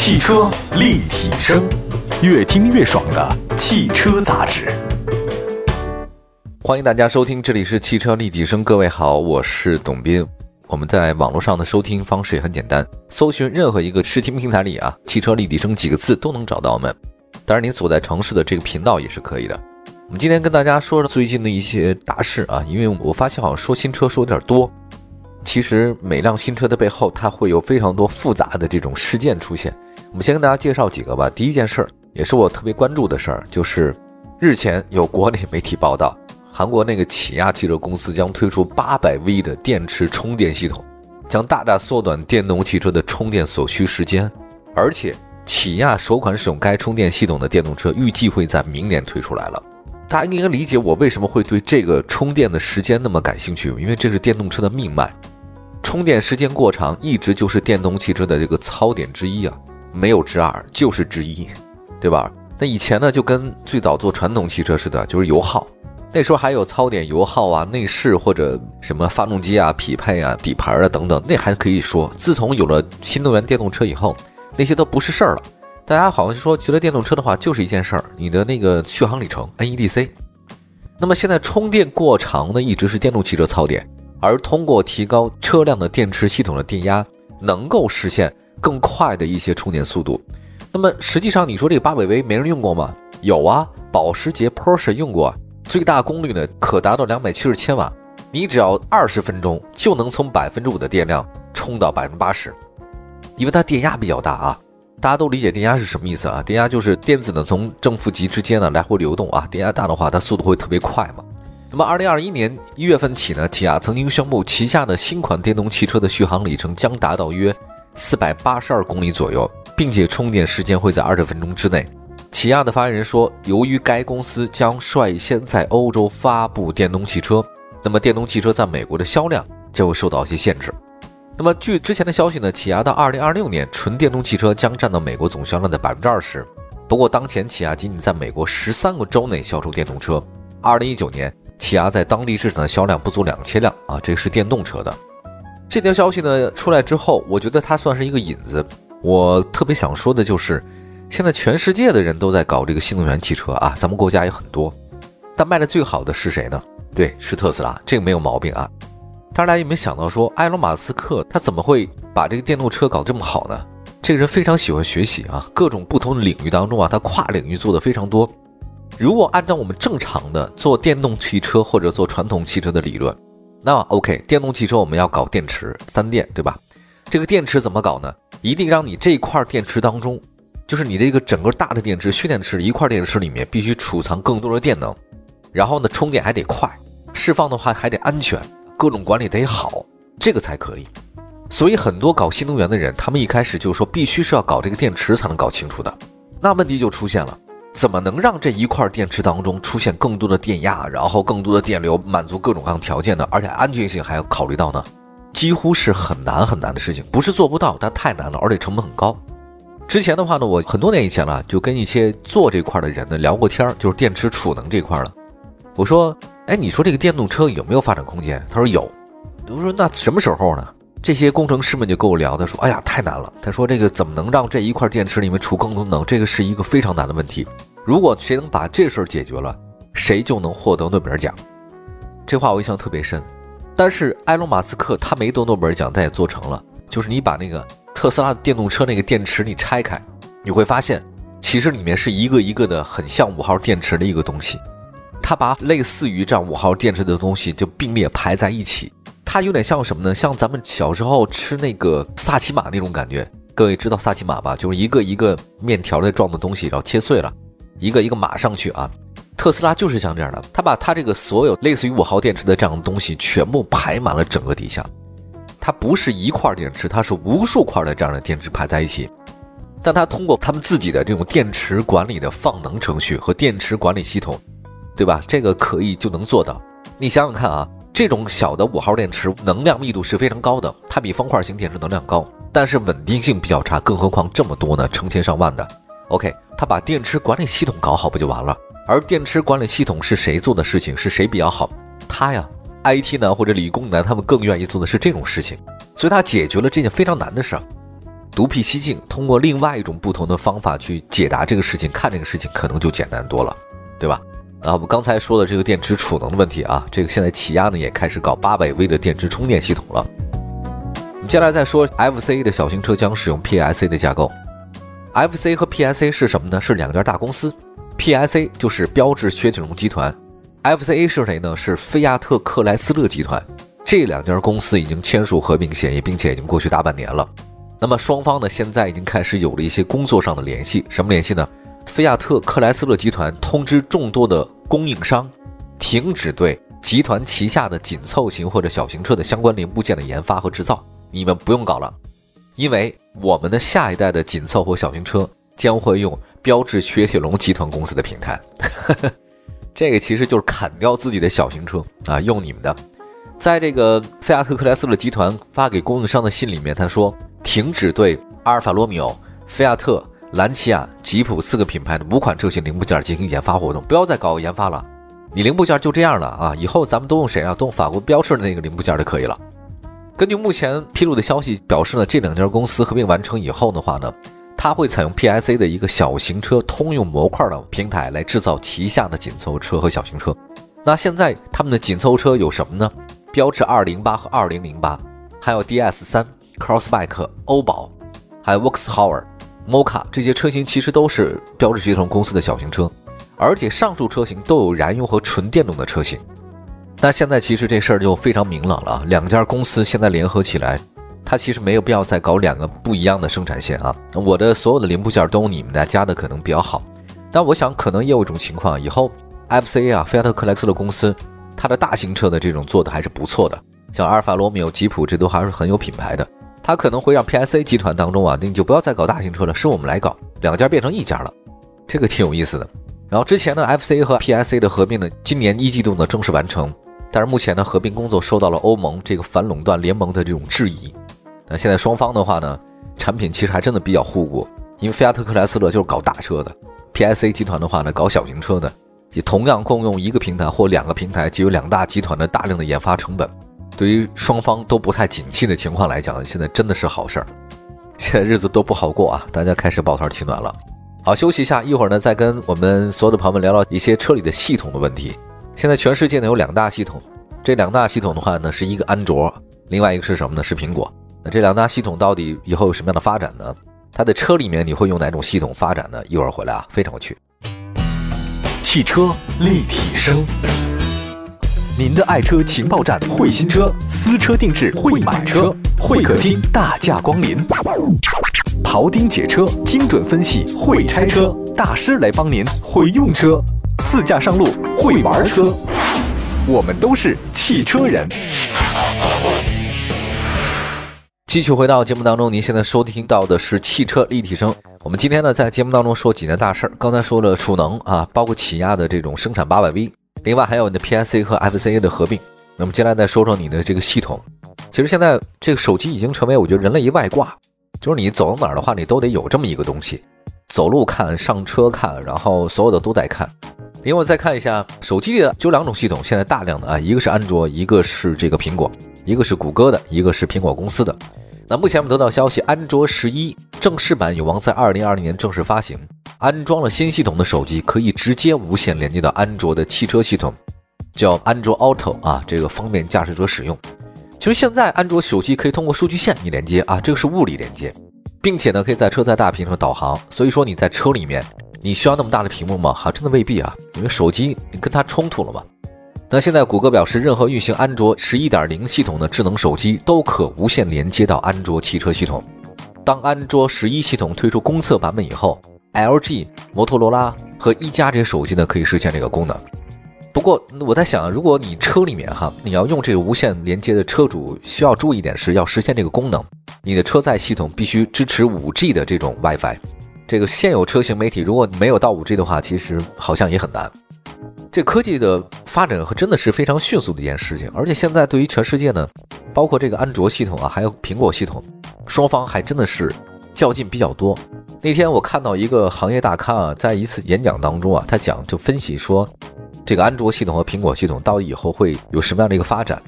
汽车立体声，越听越爽的汽车杂志。欢迎大家收听，这里是汽车立体声。各位好，我是董斌。我们在网络上的收听方式也很简单，搜寻任何一个视听平台里啊，“汽车立体声”几个字都能找到我们。当然，您所在城市的这个频道也是可以的。我们今天跟大家说说最近的一些大事啊，因为我发现好像说新车说有点多。其实每辆新车的背后，它会有非常多复杂的这种事件出现。我们先跟大家介绍几个吧。第一件事儿，也是我特别关注的事儿，就是日前有国内媒体报道，韩国那个起亚汽车公司将推出八百 V 的电池充电系统，将大大缩短电动汽车的充电所需时间。而且，起亚首款使用该充电系统的电动车预计会在明年推出来了。大家应该理解我为什么会对这个充电的时间那么感兴趣，因为这是电动车的命脉。充电时间过长一直就是电动汽车的这个槽点之一啊，没有之二，就是之一，对吧？那以前呢，就跟最早做传统汽车似的，就是油耗，那时候还有操点、油耗啊、内饰或者什么发动机啊、匹配啊、底盘啊等等，那还可以说。自从有了新能源电动车以后，那些都不是事儿了。大家好像是说觉得电动车的话就是一件事儿，你的那个续航里程 NEDC。那么现在充电过长呢，一直是电动汽车槽点。而通过提高车辆的电池系统的电压，能够实现更快的一些充电速度。那么实际上，你说这个八百 V 没人用过吗？有啊，保时捷 Porsche 用过，最大功率呢可达到两百七十千瓦，你只要二十分钟就能从百分之五的电量充到百分之八十，因为它电压比较大啊。大家都理解电压是什么意思啊？电压就是电子呢从正负极之间呢来回流动啊，电压大的话，它速度会特别快嘛。那么，二零二一年一月份起呢，起亚曾经宣布旗下的新款电动汽车的续航里程将达到约四百八十二公里左右，并且充电时间会在二十分钟之内。起亚的发言人说，由于该公司将率先在欧洲发布电动汽车，那么电动汽车在美国的销量将会受到一些限制。那么，据之前的消息呢，起亚到二零二六年纯电动汽车将占到美国总销量的百分之二十。不过，当前起亚仅仅在美国十三个州内销售电动车。二零一九年。起亚在当地市场的销量不足两千辆啊，这是电动车的。这条消息呢出来之后，我觉得它算是一个引子。我特别想说的就是，现在全世界的人都在搞这个新能源汽车啊，咱们国家也很多，但卖的最好的是谁呢？对，是特斯拉，这个没有毛病啊。但是大家有没有想到说，埃隆·马斯克他怎么会把这个电动车搞这么好呢？这个人非常喜欢学习啊，各种不同领域当中啊，他跨领域做的非常多。如果按照我们正常的做电动汽车或者做传统汽车的理论，那 OK，电动汽车我们要搞电池三电，对吧？这个电池怎么搞呢？一定让你这块电池当中，就是你这个整个大的电池蓄电池一块电池里面必须储藏更多的电能，然后呢充电还得快，释放的话还得安全，各种管理得好，这个才可以。所以很多搞新能源的人，他们一开始就说必须是要搞这个电池才能搞清楚的，那问题就出现了。怎么能让这一块电池当中出现更多的电压，然后更多的电流，满足各种各样条件呢？而且安全性还要考虑到呢？几乎是很难很难的事情，不是做不到，但太难了，而且成本很高。之前的话呢，我很多年以前了，就跟一些做这块的人呢聊过天，就是电池储能这块了。我说，哎，你说这个电动车有没有发展空间？他说有。我说那什么时候呢？这些工程师们就跟我聊他说，哎呀，太难了。他说这个怎么能让这一块电池里面储更多能？这个是一个非常难的问题。如果谁能把这事儿解决了，谁就能获得诺贝尔奖。这话我印象特别深。但是埃隆·马斯克他没得诺贝尔奖，但也做成了。就是你把那个特斯拉的电动车那个电池你拆开，你会发现，其实里面是一个一个的很像五号电池的一个东西。他把类似于这样五号电池的东西就并列排在一起，它有点像什么呢？像咱们小时候吃那个萨琪玛那种感觉。各位知道萨琪玛吧？就是一个一个面条的状的东西，然后切碎了。一个一个码上去啊，特斯拉就是像这样的，他把它这个所有类似于五号电池的这样的东西全部排满了整个底下，它不是一块电池，它是无数块的这样的电池排在一起，但它通过他们自己的这种电池管理的放能程序和电池管理系统，对吧？这个可以就能做到。你想想看啊，这种小的五号电池能量密度是非常高的，它比方块型电池能量高，但是稳定性比较差，更何况这么多呢，成千上万的。OK，他把电池管理系统搞好不就完了？而电池管理系统是谁做的事情？是谁比较好？他呀，IT 男或者理工男，他们更愿意做的是这种事情，所以他解决了这件非常难的事儿。独辟蹊径，通过另外一种不同的方法去解答这个事情，看这个事情可能就简单多了，对吧？啊，我们刚才说的这个电池储能的问题啊，这个现在起亚呢也开始搞八百 V 的电池充电系统了。我们接下来再说 FCA 的小型车将使用 PSA 的架构。FCA 和 PSA 是什么呢？是两家大公司。PSA 就是标致雪铁龙集团，FCA 是谁呢？是菲亚特克莱斯勒集团。这两家公司已经签署合并协议，并且已经过去大半年了。那么双方呢，现在已经开始有了一些工作上的联系。什么联系呢？菲亚特克莱斯勒集团通知众多的供应商，停止对集团旗下的紧凑型或者小型车的相关零部件的研发和制造。你们不用搞了，因为我们的下一代的紧凑或小型车将会用标致雪铁龙集团公司的平台。这个其实就是砍掉自己的小型车啊，用你们的。在这个菲亚特克莱斯勒集团发给供应商的信里面，他说停止对阿尔法罗密欧、菲亚特、兰奇啊、吉普四个品牌的五款车型零部件进行研发活动，不要再搞研发了。你零部件就这样了啊，以后咱们都用谁啊？都用法国标致的那个零部件就可以了。根据目前披露的消息表示呢，这两家公司合并完成以后的话呢，它会采用 PSA 的一个小型车通用模块的平台来制造旗下的紧凑车和小型车。那现在他们的紧凑车有什么呢？标致二零八和二零零八，还有 DS 三、Crossback、欧宝，还有 Vauxhall、Mocha 这些车型其实都是标致雪铁龙公司的小型车，而且上述车型都有燃油和纯电动的车型。那现在其实这事儿就非常明朗了，两家公司现在联合起来，它其实没有必要再搞两个不一样的生产线啊。我的所有的零部件都你们家加的可能比较好，但我想可能也有一种情况，以后 FCA 啊，菲亚特克莱斯勒公司，它的大型车的这种做的还是不错的，像阿尔法罗密欧、吉普这都还是很有品牌的，它可能会让 PSA 集团当中啊，你就不要再搞大型车了，是我们来搞，两家变成一家了，这个挺有意思的。然后之前呢，FCA 和 PSA 的合并呢，今年一季度呢正式完成。但是目前呢，合并工作受到了欧盟这个反垄断联盟的这种质疑。那现在双方的话呢，产品其实还真的比较互补，因为菲亚特克莱斯勒就是搞大车的，PSA 集团的话呢，搞小型车的，也同样共用一个平台或两个平台，既有两大集团的大量的研发成本。对于双方都不太景气的情况来讲，现在真的是好事儿。现在日子都不好过啊，大家开始抱团取暖了。好，休息一下，一会儿呢再跟我们所有的朋友们聊聊一些车里的系统的问题。现在全世界呢有两大系统，这两大系统的话呢是一个安卓，另外一个是什么呢？是苹果。那这两大系统到底以后有什么样的发展呢？它的车里面你会用哪种系统发展呢？一会儿回来啊，非常有趣。汽车立体声，您的爱车情报站，会新车，私车定制，会买车，会客厅大驾光临，庖丁解车，精准分析，会拆车大师来帮您会用车。自驾上路会玩车，我们都是汽车人。继续回到节目当中，您现在收听到的是汽车立体声。我们今天呢，在节目当中说几件大事儿。刚才说了储能啊，包括起亚的这种生产八百 V，另外还有你的 PSA 和 FCA 的合并。那么接下来再说说你的这个系统。其实现在这个手机已经成为我觉得人类一外挂，就是你走到哪儿的话，你都得有这么一个东西，走路看，上车看，然后所有的都得看。另外再看一下手机的就两种系统，现在大量的啊，一个是安卓，一个是这个苹果，一个是谷歌的，一个是苹果公司的。那目前我们得到消息，安卓十一正式版有望在二零二零年正式发行。安装了新系统的手机可以直接无线连接到安卓的汽车系统，叫安卓 Auto 啊，这个方便驾驶者使用。其实现在安卓手机可以通过数据线一连接啊，这个是物理连接，并且呢可以在车载大屏上导航，所以说你在车里面。你需要那么大的屏幕吗？哈，真的未必啊，因为手机你跟它冲突了嘛。那现在谷歌表示，任何运行安卓十一点零系统的智能手机都可无线连接到安卓汽车系统。当安卓十一系统推出公测版本以后，LG、摩托罗拉和一加这些手机呢可以实现这个功能。不过我在想，如果你车里面哈，你要用这个无线连接的车主需要注意一点是，要实现这个功能，你的车载系统必须支持五 G 的这种 WiFi。这个现有车型媒体，如果没有到五 G 的话，其实好像也很难。这科技的发展和真的是非常迅速的一件事情，而且现在对于全世界呢，包括这个安卓系统啊，还有苹果系统，双方还真的是较劲比较多。那天我看到一个行业大咖啊，在一次演讲当中啊，他讲就分析说，这个安卓系统和苹果系统到底以后会有什么样的一个发展？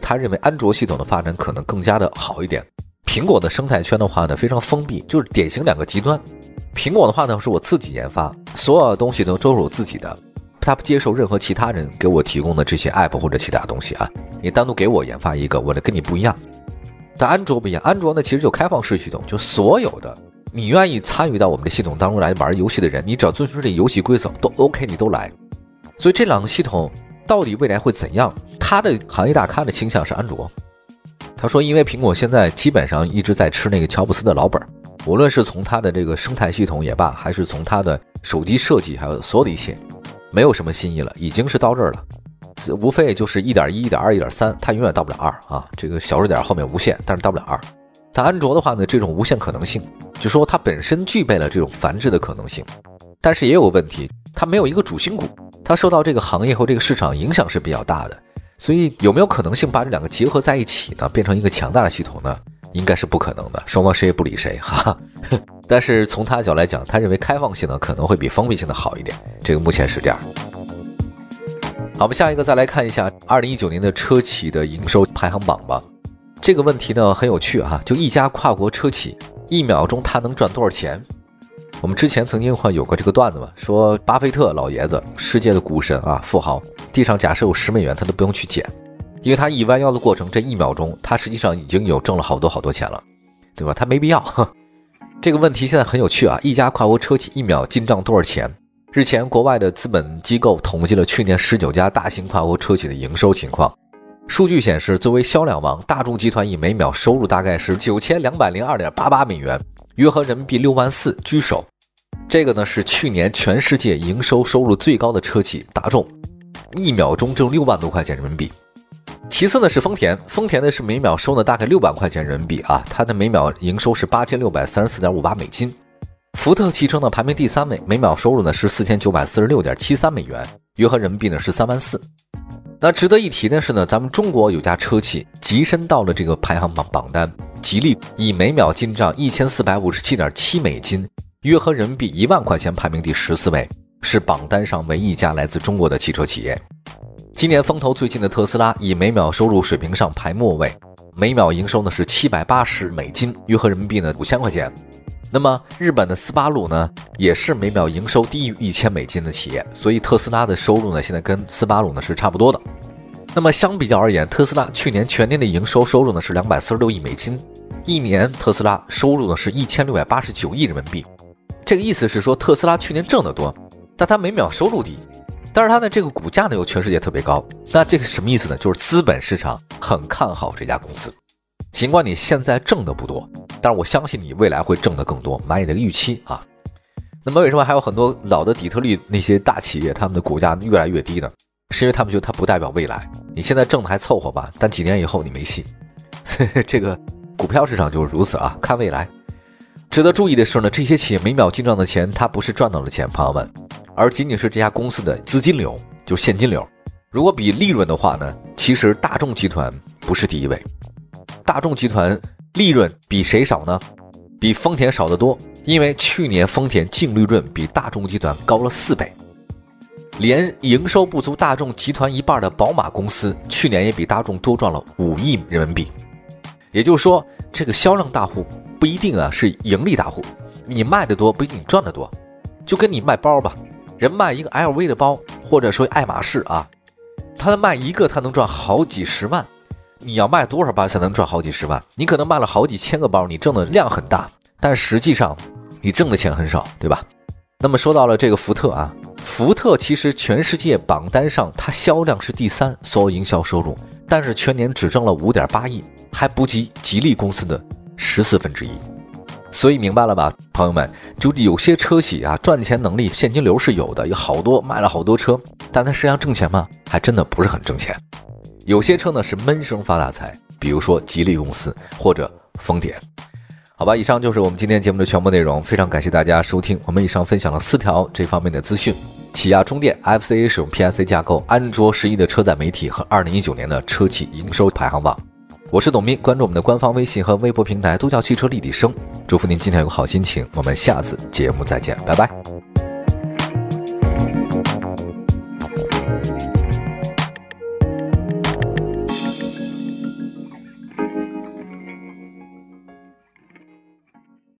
他认为安卓系统的发展可能更加的好一点。苹果的生态圈的话呢，非常封闭，就是典型两个极端。苹果的话呢，是我自己研发，所有的东西都都是我自己的，他不接受任何其他人给我提供的这些 app 或者其他东西啊。你单独给我研发一个，我的跟你不一样。但安卓不一样，安卓呢其实就开放式系统，就所有的你愿意参与到我们的系统当中来玩游戏的人，你只要遵循这游戏规则都 OK，你都来。所以这两个系统到底未来会怎样？他的行业大咖的倾向是安卓。他说，因为苹果现在基本上一直在吃那个乔布斯的老本，无论是从它的这个生态系统也罢，还是从它的手机设计，还有所有的一切，没有什么新意了，已经是到这儿了。无非就是一点一、一点二、一点三，它永远到不了二啊。这个小数点后面无限，但是到不了二。但安卓的话呢，这种无限可能性，就说它本身具备了这种繁殖的可能性，但是也有问题，它没有一个主心骨，它受到这个行业和这个市场影响是比较大的。所以有没有可能性把这两个结合在一起呢？变成一个强大的系统呢？应该是不可能的，双方谁也不理谁哈哈。但是从他的角度来讲，他认为开放性呢可能会比封闭性的好一点，这个目前是这样。好，我们下一个再来看一下二零一九年的车企的营收排行榜吧。这个问题呢很有趣哈，就一家跨国车企，一秒钟它能赚多少钱？我们之前曾经话有过这个段子嘛，说巴菲特老爷子，世界的股神啊，富豪，地上假设有十美元，他都不用去捡，因为他一弯腰的过程，这一秒钟他实际上已经有挣了好多好多钱了，对吧？他没必要。这个问题现在很有趣啊，一家跨国车企一秒进账多少钱？日前，国外的资本机构统计了去年十九家大型跨国车企的营收情况。数据显示，作为销量王，大众集团以每秒收入大概是九千两百零二点八八美元，约合人民币六万四居首。这个呢是去年全世界营收收入最高的车企大众，一秒钟挣六万多块钱人民币。其次呢是丰田，丰田呢是每秒收呢大概六百块钱人民币啊，它的每秒营收是八千六百三十四点五八美金。福特汽车呢排名第三位，每秒收入呢是四千九百四十六点七三美元，约合人民币呢是三万四。那值得一提的是呢，咱们中国有家车企跻身到了这个排行榜榜单，吉利以每秒进账一千四百五十七点七美金，约合人民币一万块钱，排名第十四位，是榜单上唯一一家来自中国的汽车企业。今年风头最近的特斯拉以每秒收入水平上排末位，每秒营收呢是七百八十美金，约合人民币呢五千块钱。那么日本的斯巴鲁呢，也是每秒营收低于一千美金的企业，所以特斯拉的收入呢，现在跟斯巴鲁呢是差不多的。那么相比较而言，特斯拉去年全年的营收收入呢是两百四十六亿美金，一年特斯拉收入呢是一千六百八十九亿人民币。这个意思是说，特斯拉去年挣得多，但它每秒收入低，但是它的这个股价呢又全世界特别高。那这个什么意思呢？就是资本市场很看好这家公司。尽管你现在挣的不多，但是我相信你未来会挣得更多，买你的预期啊。那么为什么还有很多老的底特律那些大企业，他们的股价越来越低呢？是因为他们觉得它不代表未来。你现在挣的还凑合吧，但几年以后你没戏。这个股票市场就是如此啊，看未来。值得注意的是呢，这些企业每秒进账的钱，它不是赚到了钱，朋友们，而仅仅是这家公司的资金流，就是现金流。如果比利润的话呢，其实大众集团不是第一位。大众集团利润比谁少呢？比丰田少得多，因为去年丰田净利润比大众集团高了四倍。连营收不足大众集团一半的宝马公司，去年也比大众多赚了五亿人民币。也就是说，这个销量大户不一定啊是盈利大户，你卖的多不一定赚得多。就跟你卖包吧，人卖一个 LV 的包，或者说爱马仕啊，他卖一个他能赚好几十万。你要卖多少包才能赚好几十万？你可能卖了好几千个包，你挣的量很大，但实际上你挣的钱很少，对吧？那么说到了这个福特啊，福特其实全世界榜单上它销量是第三，所有营销收入，但是全年只挣了五点八亿，还不及吉利公司的十四分之一。所以明白了吧，朋友们？就有些车企啊，赚钱能力、现金流是有的，有好多卖了好多车，但它实际上挣钱吗？还真的不是很挣钱。有些车呢是闷声发大财，比如说吉利公司或者丰田。好吧，以上就是我们今天节目的全部内容，非常感谢大家收听。我们以上分享了四条这方面的资讯：起亚充电、FCA 使用 PIC 架构、安卓十一的车载媒体和二零一九年的车企营收排行榜。我是董斌，关注我们的官方微信和微博平台，都叫汽车立体声。祝福您今天有个好心情，我们下次节目再见，拜拜。